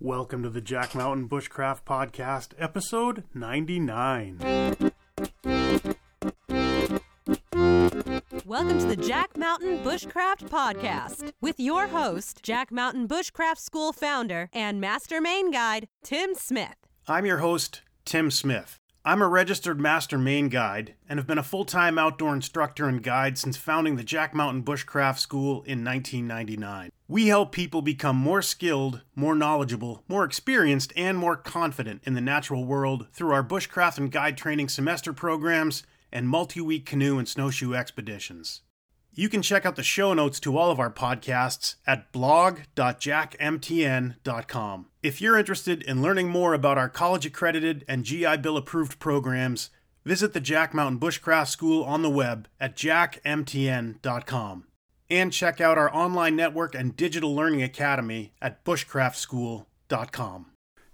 Welcome to the Jack Mountain Bushcraft Podcast, episode 99. Welcome to the Jack Mountain Bushcraft Podcast with your host, Jack Mountain Bushcraft School founder and master Maine guide, Tim Smith. I'm your host, Tim Smith. I'm a registered master Maine guide and have been a full time outdoor instructor and guide since founding the Jack Mountain Bushcraft School in 1999. We help people become more skilled, more knowledgeable, more experienced, and more confident in the natural world through our bushcraft and guide training semester programs and multi week canoe and snowshoe expeditions. You can check out the show notes to all of our podcasts at blog.jackmtn.com. If you're interested in learning more about our college accredited and GI Bill approved programs, visit the Jack Mountain Bushcraft School on the web at jackmtn.com. And check out our online network and digital learning academy at bushcraftschool.com.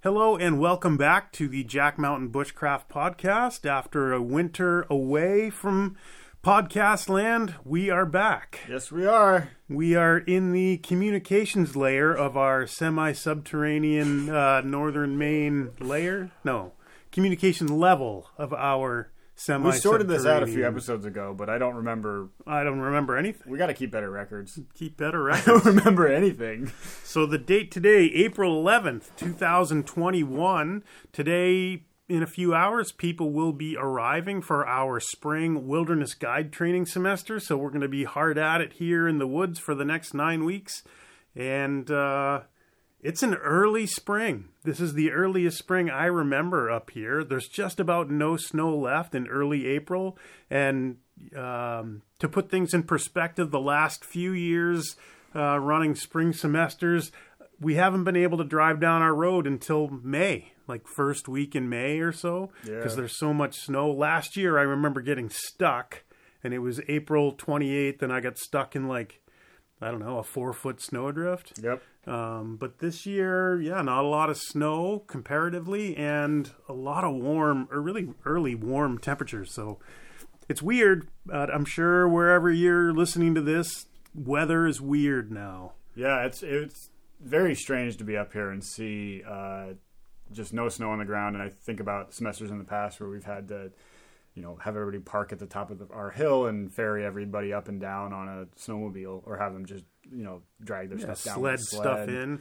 Hello and welcome back to the Jack Mountain Bushcraft Podcast. After a winter away from podcast land, we are back. Yes, we are. We are in the communications layer of our semi subterranean uh, northern Maine layer. No, communication level of our semi We sorted this out a few episodes ago, but I don't remember. I don't remember anything. We got to keep better records. Keep better records. I don't remember anything. so the date today, April 11th, 2021. Today, in a few hours, people will be arriving for our spring wilderness guide training semester. So we're going to be hard at it here in the woods for the next nine weeks. And uh, it's an early spring. This is the earliest spring I remember up here. There's just about no snow left in early April. And um, to put things in perspective, the last few years uh, running spring semesters, we haven't been able to drive down our road until May, like first week in May or so, because Yeah. there's so much snow. Last year, I remember getting stuck, and it was April 28th, and I got stuck in like, I don't know, a four foot snowdrift. Yep. Um, but this year, yeah, not a lot of snow comparatively, and a lot of warm, or really early warm temperatures. So it's weird, but I'm sure wherever you're listening to this, weather is weird now. Yeah, it's it's very strange to be up here and see uh, just no snow on the ground. And I think about semesters in the past where we've had to, you know, have everybody park at the top of the, our hill and ferry everybody up and down on a snowmobile, or have them just you know drag their Yeah, stuff down sled, stuff in.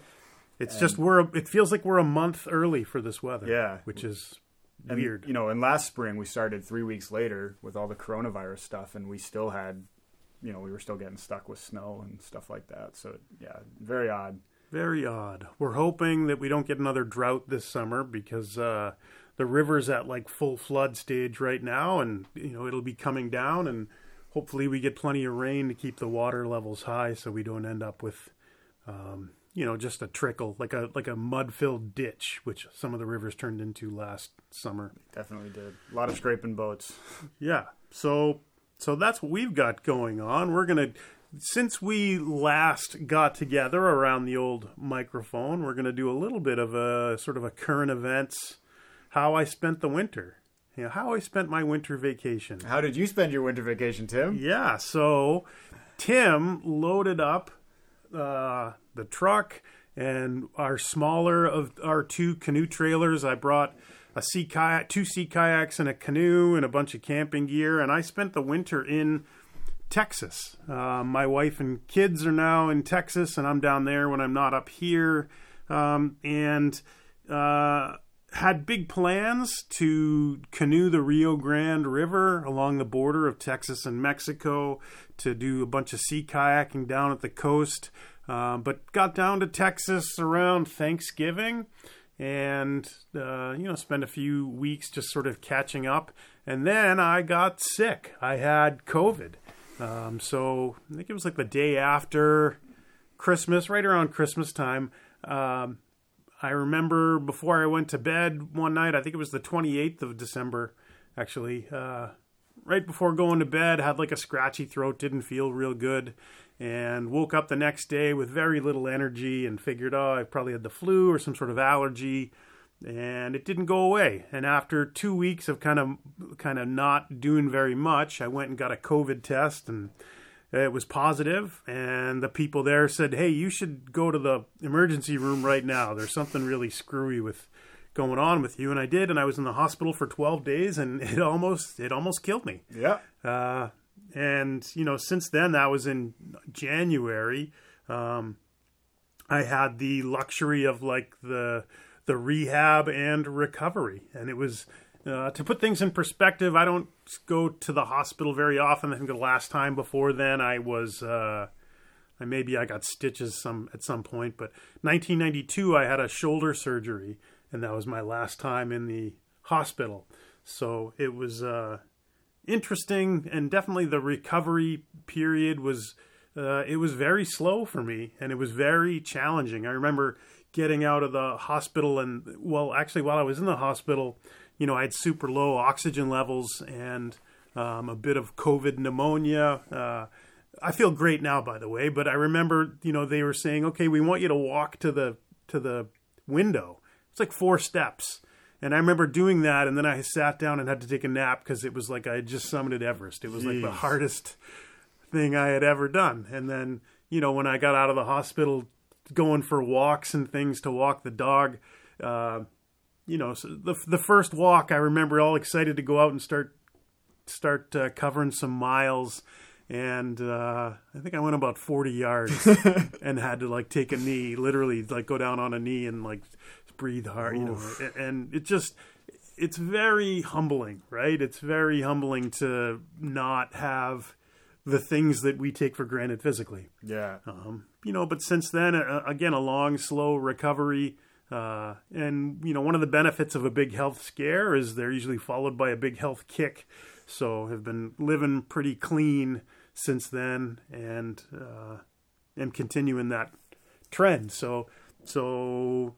It's just we're. a- It feels like we're a month early for this weather. Yeah. which is And, weird. You know, and last spring we started three weeks later with all the coronavirus stuff, and we still had, you know, we were still getting stuck with snow and stuff like that. So yeah, very odd. Very odd. We're hoping that we don't get another drought this summer because uh, the river's at like full flood stage right now, and you know it'll be coming down, and hopefully we get plenty of rain to keep the water levels high, so we don't end up with, um, you know, just a trickle like a like a mud-filled ditch, which some of the rivers turned into last summer. Definitely did a lot of scraping boats. Yeah. So so that's what we've got going on. We're gonna since we last got together around the old microphone, we're gonna do a little bit of a sort of a current events, how I spent the winter. You know, how I spent my winter vacation. How did you spend your winter vacation, Tim? Yeah, so Tim loaded up uh, the truck and our smaller of our two canoe trailers. I brought a sea kayak, two sea kayaks, and a canoe, and a bunch of camping gear. And I spent the winter in Texas. Uh, my wife and kids are now in Texas, and I'm down there when I'm not up here. Um, and uh, had big plans to canoe the Rio Grande River along the border of Texas and Mexico, to do a bunch of sea kayaking down at the coast. Uh, but got down to Texas around Thanksgiving and, uh, you know, spent a few weeks just sort of catching up. And then I got sick. I had COVID. Um, so I think it was like the day after Christmas, right around Christmas time. Um, I remember before I went to bed one night, I think it was the 28th of December, actually, uh, right before going to bed, had like a scratchy throat, didn't feel real good, and woke up the next day with very little energy and figured, oh, I probably had the flu or some sort of allergy. And it didn't go away. And after two weeks of kind of kind of not doing very much, I went and got a COVID test and it was positive, and the people there said, "Hey, you should go to the emergency room right now. There's something really screwy with going on with you." And I did, and I was in the hospital for 12 days, and it almost it almost killed me. Yeah. Uh, and you know, since then, that was in January. Um, I had the luxury of like the the rehab and recovery, and it was uh, to put things in perspective, I don't go to the hospital very often. I think the last time before then I was, uh, I maybe I got stitches some at some point, but 1992 I had a shoulder surgery, and that was my last time in the hospital. So it was uh, interesting, and definitely the recovery period was. Uh, it was very slow for me, and it was very challenging. I remember getting out of the hospital, and well, actually, while I was in the hospital, you know, I had super low oxygen levels and um, a bit of COVID pneumonia. Uh, I feel great now, by the way, but I remember, you know, they were saying, okay, we want you to walk to the to the window. It's like four steps. And I remember doing that, and then I sat down and had to take a nap because it was like I had just summited Everest. It was Jeez. like the hardest thing I had ever done. And then, you know, when I got out of the hospital, going for walks and things to walk the dog, uh, you know, so the the first walk, I remember all excited to go out and start start uh, covering some miles, and uh, I think I went about forty yards and had to like take a knee, literally like go down on a knee and like breathe hard, you Oof. know, and it just it's very humbling, right? It's very humbling to not have the things that we take for granted physically. Yeah. Um, you know, but since then, uh, again, a long, slow recovery. Uh, and you know, one of the benefits of a big health scare is they're usually followed by a big health kick. So have been living pretty clean since then, and uh, continuing that trend. So so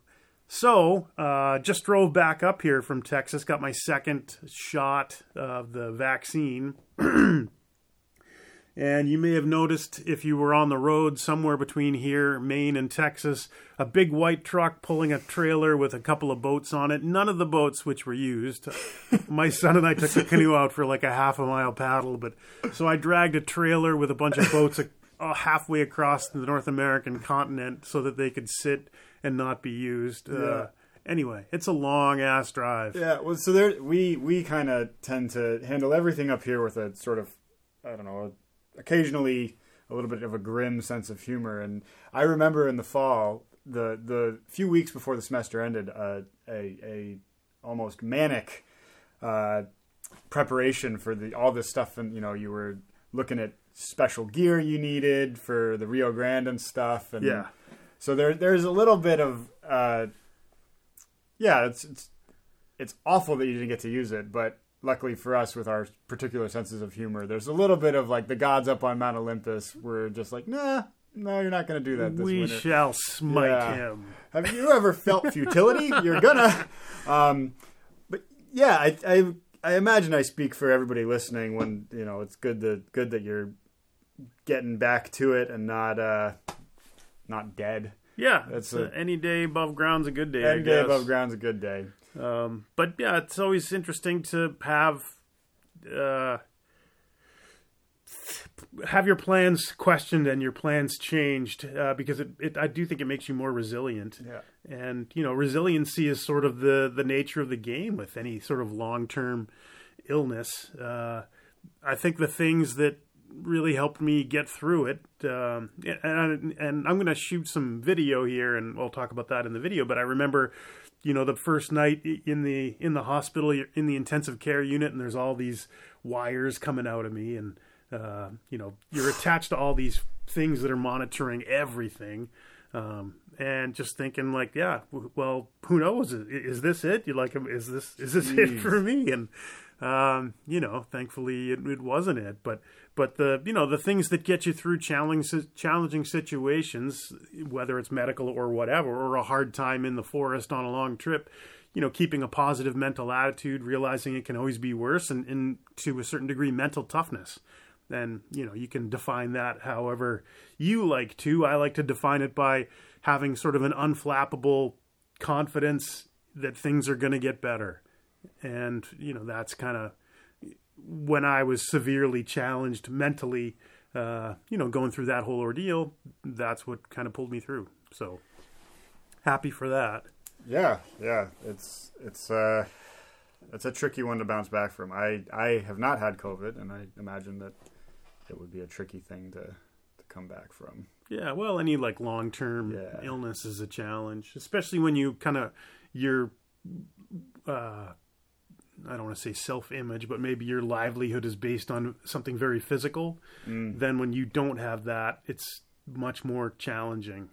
so uh, just drove back up here from Texas, got my second shot of the vaccine. And you may have noticed if you were on the road somewhere between here, Maine, and Texas, a big white truck pulling a trailer with a couple of boats on it. None of the boats which were used. My son and I took the canoe out for like a half a mile paddle, but so I dragged a trailer with a bunch of boats uh, halfway across the North American continent so that they could sit and not be used. Uh, yeah. Uh, anyway, it's a long ass drive. Yeah, well, so there we we kind of tend to handle everything up here with a sort of I don't know occasionally a little bit of a grim sense of humor. And I remember in the fall, the the few weeks before the semester ended, uh, a a almost manic uh, preparation for the all this stuff, and you know you were looking at special gear you needed for the Rio Grande and stuff, and yeah. So there there's a little bit of uh, yeah, it's it's it's awful that you didn't get to use it, but luckily for us with our particular senses of humor there's a little bit of like the gods up on mount olympus we're just like nah no you're not going to do that this we winter. shall smite yeah. him have you ever felt futility you're gonna um, but yeah I, I i imagine i speak for everybody listening when you know it's good that good that you're getting back to it and not uh not dead yeah, that's a, any day above ground's a good day. Any day above ground's a good day. Um, but yeah, it's always interesting to have uh, have your plans questioned and your plans changed uh, because it, it, I do think it makes you more resilient. Yeah. And you know, resiliency is sort of the the nature of the game with any sort of long term illness. Uh, I think the things that really helped me get through it. Um, and, and I'm going to shoot some video here, and we'll talk about that in the video. But I remember you know the first night in the in the hospital in the intensive care unit and there's all these wires coming out of me and uh, you know you're attached to all these things that are monitoring everything. Um, and just thinking like yeah well who knows? Is this it? You like is this is this Jeez. it for me? And um, you know thankfully it, it wasn't it. But but the you know the things that get you through challenging challenging situations, whether it's medical or whatever, or a hard time in the forest on a long trip, you know, keeping a positive mental attitude, realizing it can always be worse, and, and to a certain degree, mental toughness. Then you know, you can define that however you like to. I like to define it by having sort of an unflappable confidence that things are going to get better, and you know, that's kind of when I was severely challenged mentally, uh, you know, going through that whole ordeal, that's what kind of pulled me through. So happy for that. Yeah, yeah. It's it's uh it's a tricky one to bounce back from. I I have not had COVID, and I imagine that it would be a tricky thing to to come back from. Yeah, well, any like long term Yeah. illness is a challenge, especially when you kind of your uh, I don't want to say self image, but maybe your livelihood is based on something very physical. Mm. Then when you don't have that, it's much more challenging,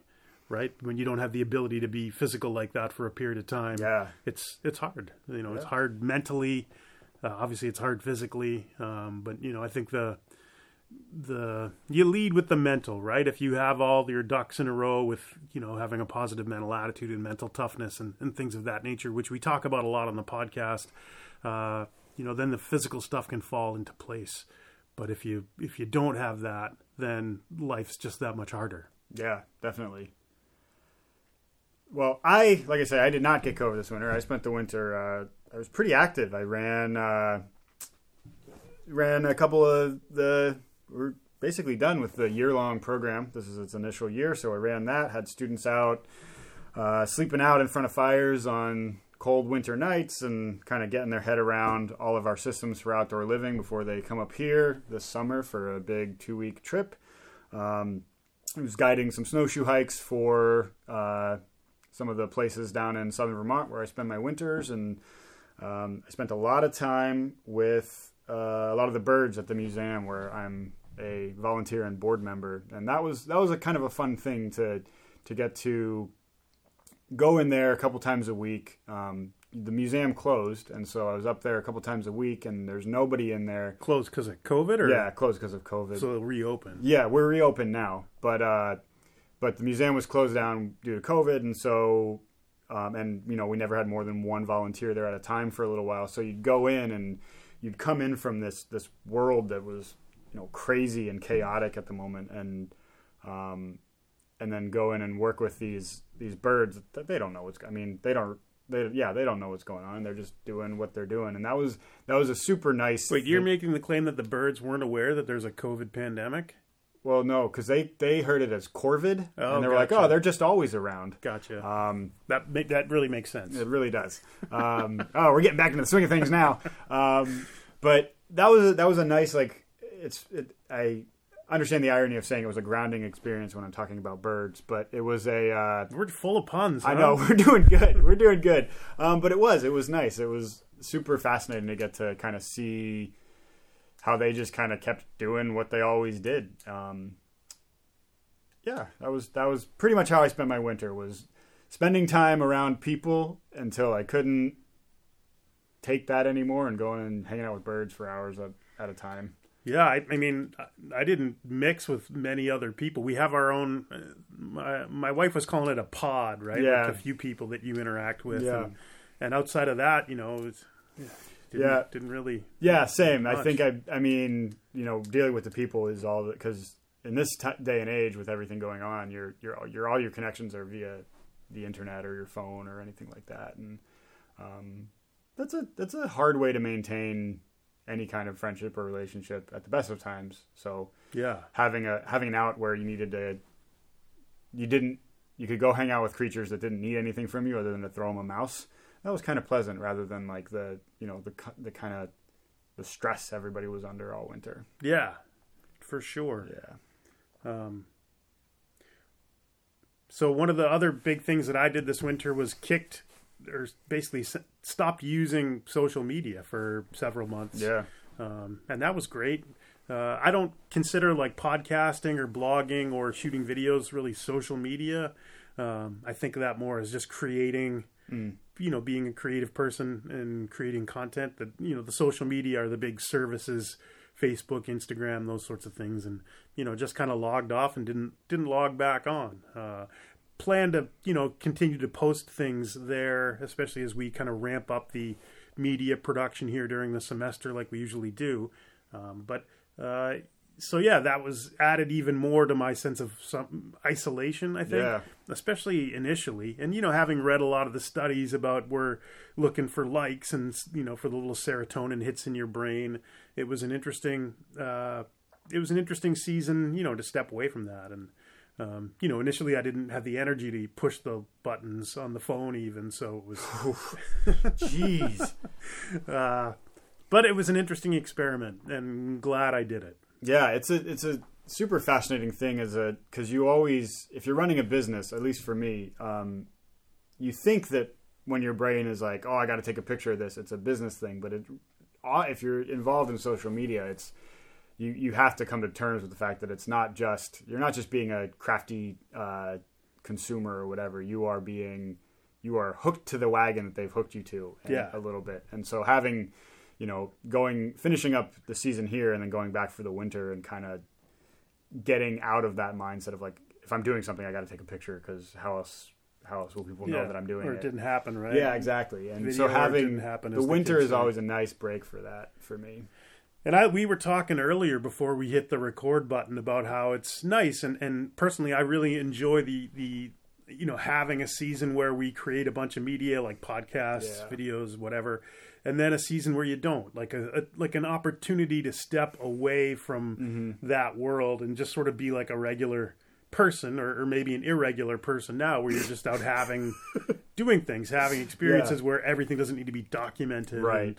right? When you don't have the ability to be physical like that for a period of time, Yeah, it's it's hard. You know, it's hard mentally. Uh, obviously, it's hard physically. Um, but you know, I think the the you lead with the mental, right? If you have all your ducks in a row with you know having a positive mental attitude and mental toughness and, and things of that nature, which we talk about a lot on the podcast, uh, you know, then the physical stuff can fall into place. But if you if you don't have that, then life's just that much harder. yeah, definitely. Well, I like I said, I did not get COVID this winter. I spent the winter. Uh, I was pretty active. I ran uh, ran a couple of the. We're basically done with the year long program. This is its initial year, so I ran that. Had students out uh, sleeping out in front of fires on cold winter nights and kind of getting their head around all of our systems for outdoor living before they come up here this summer for a big two week trip. Um, I was guiding some snowshoe hikes for uh, some of the places down in southern Vermont where I spend my winters, and um, I spent a lot of time with uh, a lot of the birds at the museum where I'm a volunteer and board member, and that was that was a kind of a fun thing to to get to go in there a couple times a week. Um, the museum closed, and so I was up there a couple times a week, and there's nobody in there. Closed because of COVID, or Yeah, closed because of COVID. so it'll reopen. Yeah, we're reopened now, but uh, but the museum was closed down due to COVID, and so um, and you know we never had more than one volunteer there at a time for a little while. So you'd go in and you'd come in from this this world that was you know crazy and chaotic at the moment, and um, and then go in and work with these these birds that they don't know what's. I mean, they don't. They, yeah, they don't know what's going on. They're just doing what they're doing, and that was that was a super nice. Wait, you're thing. making the claim that the birds weren't aware that there's a COVID pandemic? Well, no, because they they heard it as Corvid, Oh, and they were like, "Oh, they're just always around." Gotcha. Um, that ma- that really makes sense. it really does. Um, oh, we're getting back into the swing of things now. Um, but that was a, that was a nice like it's. It, I understand the irony of saying it was a grounding experience when I'm talking about birds, but it was a. Uh, We're full of puns. I know we're doing good. We're doing good. Um, but it was it was nice. It was super fascinating to get to kind of see how they just kind of kept doing what they always did. Um, yeah, that was that was pretty much how I spent my winter was spending time around people until I couldn't take that anymore and going and hanging out with birds for hours at, at a time. Yeah, I, I mean, I- didn't mix with many other people. We have our own. Uh, my, my wife was calling it a pod, right? Yeah. Like a few people that you interact with. Yeah. And, and outside of that, you know, didn't, Yeah. didn't really. Yeah, same. I think I. I mean, you know, dealing with the people is all because in this t- day and age, with everything going on, your your your all your connections are via the internet or your phone or anything like that, and um, that's a that's a hard way to maintain any kind of friendship or relationship at the best of times. So Yeah. having a having an out where you needed to, you didn't, you could go hang out with creatures that didn't need anything from you other than to throw them a mouse. That was kind of pleasant, rather than like the you know the the kind of the stress everybody was under all winter. Yeah. For sure. Yeah. Um, so one of the other big things that I did this winter was kicked or basically stopped using social media for several months. Yeah. um, and that was great. Uh, I don't consider like podcasting or blogging or shooting videos really social media. Um, I think of that more as just creating, you know, being a creative person and creating content. That you know, the social media are the big services, Facebook, Instagram, those sorts of things, and you know, just kind of logged off and didn't didn't log back on. Uh, plan to you know continue to post things there, especially as we kind of ramp up the media production here during the semester, like we usually do. Um, but uh, so yeah, that was added even more to my sense of some isolation. I think, Yeah. especially initially, and you know, having read a lot of the studies about we're looking for likes and you know for the little serotonin hits in your brain, it was an interesting. Uh, it was an interesting season, you know, to step away from that. And um, you know, initially I didn't have the energy to push the buttons on the phone, even so it was. Jeez. uh, but it was an interesting experiment, and glad I did it. Yeah, it's a it's a super fascinating thing as a because you always if you're running a business, at least for me, um, you think that when your brain is like, oh, I got to take a picture of this, it's a business thing. But it, uh, if you're involved in social media, it's you you have to come to terms with the fact that it's not just you're not just being a crafty uh, consumer or whatever. You are being you are hooked to the wagon that they've hooked you to yeah. a little bit. And so having you know going finishing up the season here and then going back for the winter and kind of getting out of that mindset of like if I'm doing something I got to take a picture because how else how else will people know that I'm doing or it? it didn't happen, right? Yeah, exactly. And Video so having the winter is always a nice break for that for me. And I we were talking earlier before we hit the record button about how it's nice and and personally I really enjoy the the you know having a season where we create a bunch of media like podcasts, Yeah. videos, whatever, and then a season where you don't like a, a like an opportunity to step away from Mm-hmm. that world and just sort of be like a regular person or, or maybe an irregular person now where you're just out having doing things having experiences Yeah. where everything doesn't need to be documented Right.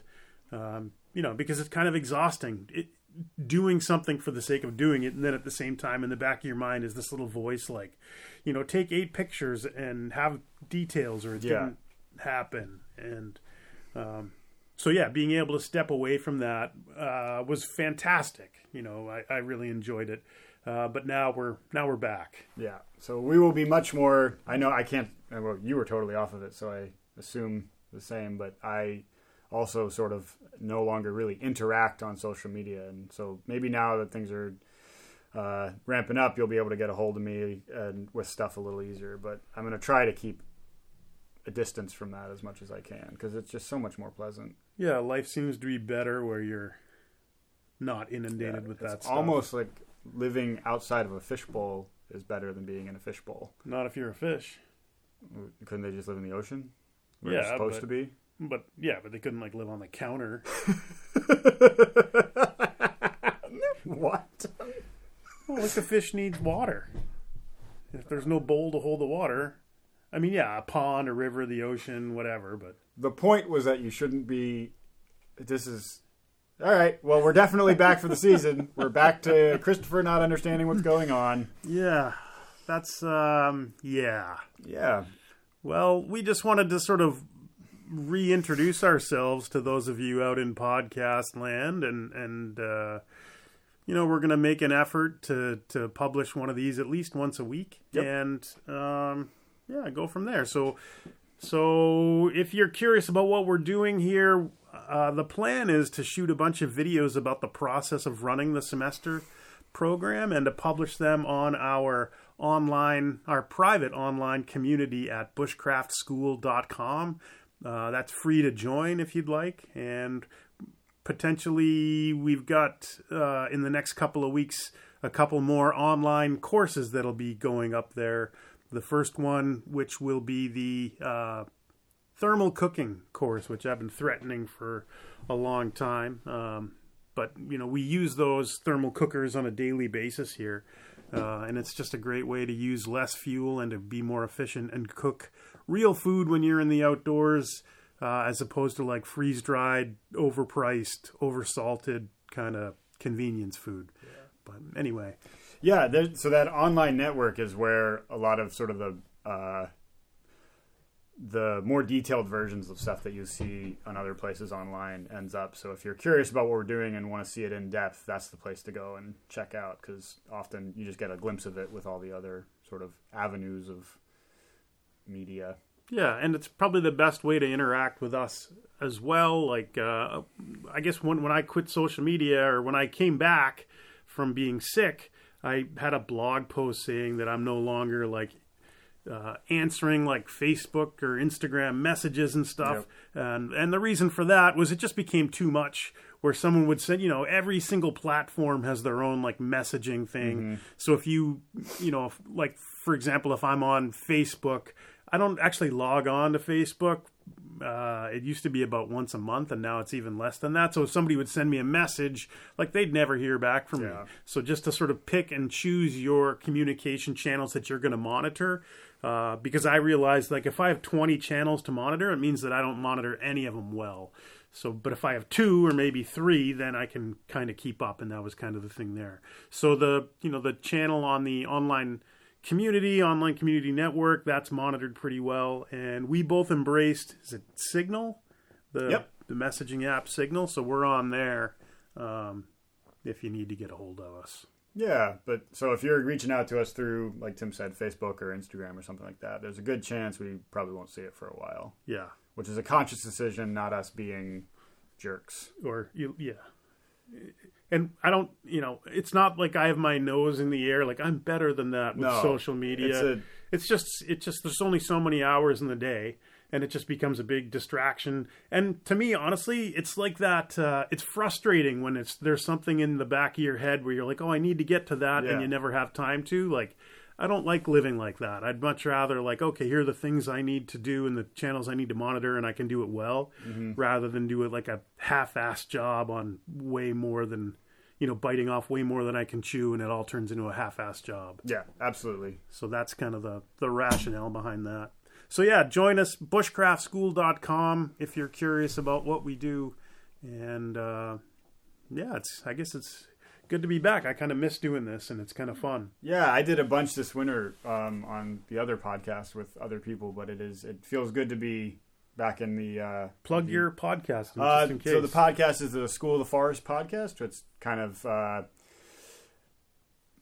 and, um, you know, because it's kind of exhausting. It, doing something for the sake of doing it, and then at the same time, in the back of your mind, is this little voice like, you know, take eight pictures and have details, or it Yeah. didn't happen. And um, so, yeah, being able to step away from that uh, was fantastic. You know, I, I really enjoyed it. Uh, but now we're now we're back. Yeah. So we will be much more. I know I can't. Well, you were totally off of it, so I assume the same. But I also sort of no longer really interact on social media, and so maybe now that things are uh, ramping up, you'll be able to get a hold of me and with stuff a little easier. But I'm going to try to keep a distance from that as much as I can because it's just so much more pleasant. Yeah, life seems to be better where you're not inundated Yeah, with that stuff. almost like living outside of a fishbowl is better than being in a fishbowl. not if you're a fish. Couldn't they just live in the ocean? Where Yeah, they're supposed to be. But yeah, but they couldn't like live on the counter. what? Well, like a fish needs water. If there's no bowl to hold the water, I mean, yeah, a pond, a river, the ocean, whatever. But The point was that you shouldn't be. This is. All right. Well, we're definitely back for the season. We're back to Christopher not understanding what's going on. yeah, that's um, yeah. Yeah. Well, we just wanted to sort of reintroduce ourselves to those of you out in podcast land, and and uh, you know we're going to make an effort to to publish one of these at least once a week, Yep. and um, yeah, go from there. So so if you're curious about what we're doing here, uh, the plan is to shoot a bunch of videos about the process of running the semester program and to publish them on our online, our private online community at bushcraftschool.com. Uh, that's free to join if you'd like. And potentially, we've got uh, in the next couple of weeks a couple more online courses that'll be going up there. The first one, which will be the uh, thermal cooking course, which I've been threatening for a long time. Um, but you know, we use those thermal cookers on a daily basis here, uh, and it's just a great way to use less fuel and to be more efficient and cook real food when you're in the outdoors, uh, as opposed to like freeze dried, overpriced, oversalted kind of convenience food. But anyway, Yeah. There, so that online network is where a lot of sort of the uh, the more detailed versions of stuff that you see on other places online ends up. So if you're curious about what we're doing and want to see it in depth, that's the place to go and check out because often you just get a glimpse of it with all the other sort of avenues of media. Yeah, and it's probably the best way to interact with us as well. Like, uh, I guess when when I quit social media or when I came back from being sick, I had a blog post saying that I'm no longer like uh, answering like Facebook or Instagram messages and stuff. And and the reason for that was it just became too much. Where someone would say, you know, every single platform has their own like messaging thing. So if you, you know, if, like for example, if I'm on Facebook, I don't actually log on to Facebook uh, it used to be about once a month, and now it's even less than that. So if somebody would send me a message, like they'd never hear back from Yeah. me. So just to sort of pick and choose your communication channels that you're going to monitor, uh, because I realized like if I have 20 channels to monitor, it means that I don't monitor any of them well. So, but if I have two or maybe three, then I can kind of keep up, and that was kind of the thing there. So the you know the channel on the online community, online community network, that's monitored pretty well, and we both embraced is it Signal, the Yep. the messaging app Signal. So we're on there um, if you need to get a hold of us. Yeah, but so if you're reaching out to us through, like Tim said, Facebook or Instagram or something like that, there's a good chance we probably won't see it for a while, Yeah, which is a conscious decision, not us being jerks. or you yeah. And I don't, you know, it's not like I have my nose in the air. Like I'm better than that with No, social media. it's a- it's just it just there's only so many hours in the day and it just becomes a big distraction and to me honestly it's like that uh, it's frustrating when it's there's something in the back of your head where you're like oh i need to get to that Yeah. and you never have time to like i don't like living like that i'd much rather like okay here are the things i need to do and the channels i need to monitor and i can do it well rather than do it like a half-assed job on way more than you know biting off way more than i can chew and it all turns into a half-ass job Yeah, absolutely. so that's kind of the, the rationale behind that. So yeah, join us, bushcraftschool.com if you're curious about what we do. And uh, yeah, it's I guess it's good to be back. I kind of miss doing this and it's kind of fun. Yeah, I did a bunch this winter um, on the other podcast with other people, but it is it feels good to be back in the uh, Plug your podcast Uh, just in case. so the podcast is the School of the Forest podcast. It's kind of uh,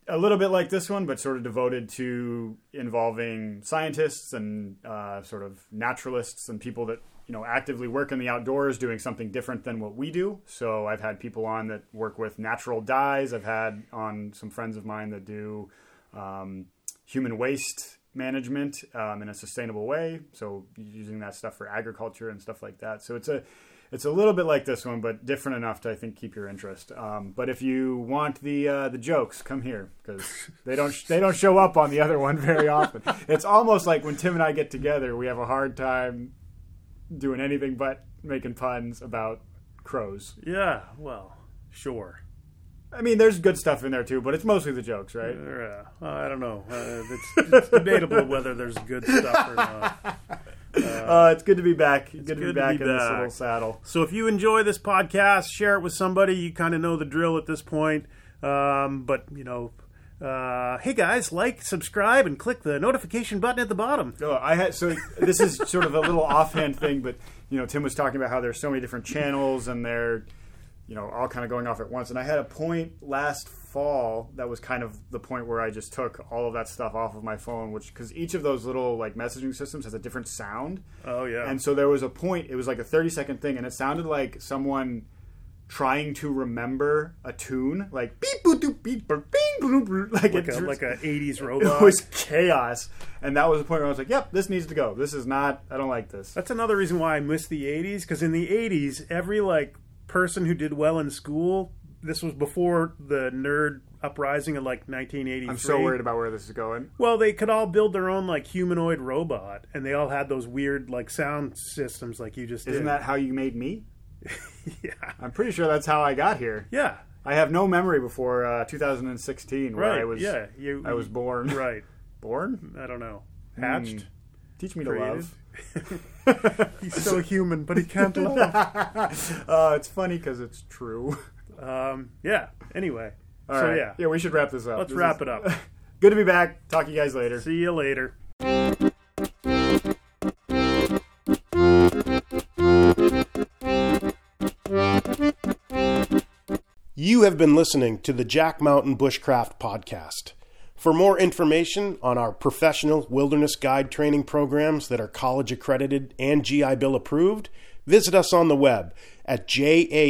a little bit like this one, but sort of devoted to involving scientists and uh, sort of naturalists and people that you know actively work in the outdoors, doing something different than what we do. So I've had people on that work with natural dyes. I've had on some friends of mine that do um, human waste management um, in a sustainable way. So using that stuff for agriculture and stuff like that. So it's a it's a little bit like this one, but different enough to I think keep your interest. Um, but if you want the uh, the jokes, come here because they don't they don't show up on the other one very often. it's almost like when Tim and I get together, we have a hard time doing anything but making puns about crows. yeah, well, sure. I mean, there's good stuff in there too, but it's mostly the jokes, right? Uh, I don't know. Uh, it's, it's debatable whether there's good stuff or not. Uh, it's good to be back. Good, to be good to back be in this little saddle. So if you enjoy this podcast, share it with somebody. You kind of know the drill at this point. Um, but you know, uh, hey guys, like, subscribe, and click the notification button at the bottom. Oh, I had so this is sort of a little offhand thing, but you know, Tim was talking about how there's so many different channels and they're you know all kind of going off at once. And I had a point last fall that was kind of the point where I just took all of that stuff off of my phone, which because each of those little like messaging systems has a different sound. Oh yeah, And so there was a point, it was like a 30 second thing, and it sounded like someone trying to remember a tune, like beep boop doop beep boop, bing boop boop, like, like it, a like a '80s robot. it was chaos. And that was the point where I was like, yep, this needs to go. This is not, I don't like this. That's another reason why I miss the '80s because in the '80s, every like person who did well in school, this was before the nerd uprising of like 1983. I'm so worried about where this is going. Well, they could all build their own like humanoid robot, and they all had those weird like sound systems, like you just Isn't did. that how you made me? yeah, I'm pretty sure that's how I got here. yeah, I have no memory before uh, 2016 where right. I was yeah, you. I was born. right. Born? I don't know. Hatched. Teach me to love. He's so human, but he can't love. Uh, it's funny because it's true. Um, yeah. Anyway. All so right. yeah. yeah, we should wrap this up. Let's This wrap is- it up. Good to be back. Talk to you guys later. See you later. You have been listening to the Jack Mountain Bushcraft Podcast. For more information on our professional wilderness guide training programs that are college accredited and GI Bill approved, visit us on the web at jackmtn.com.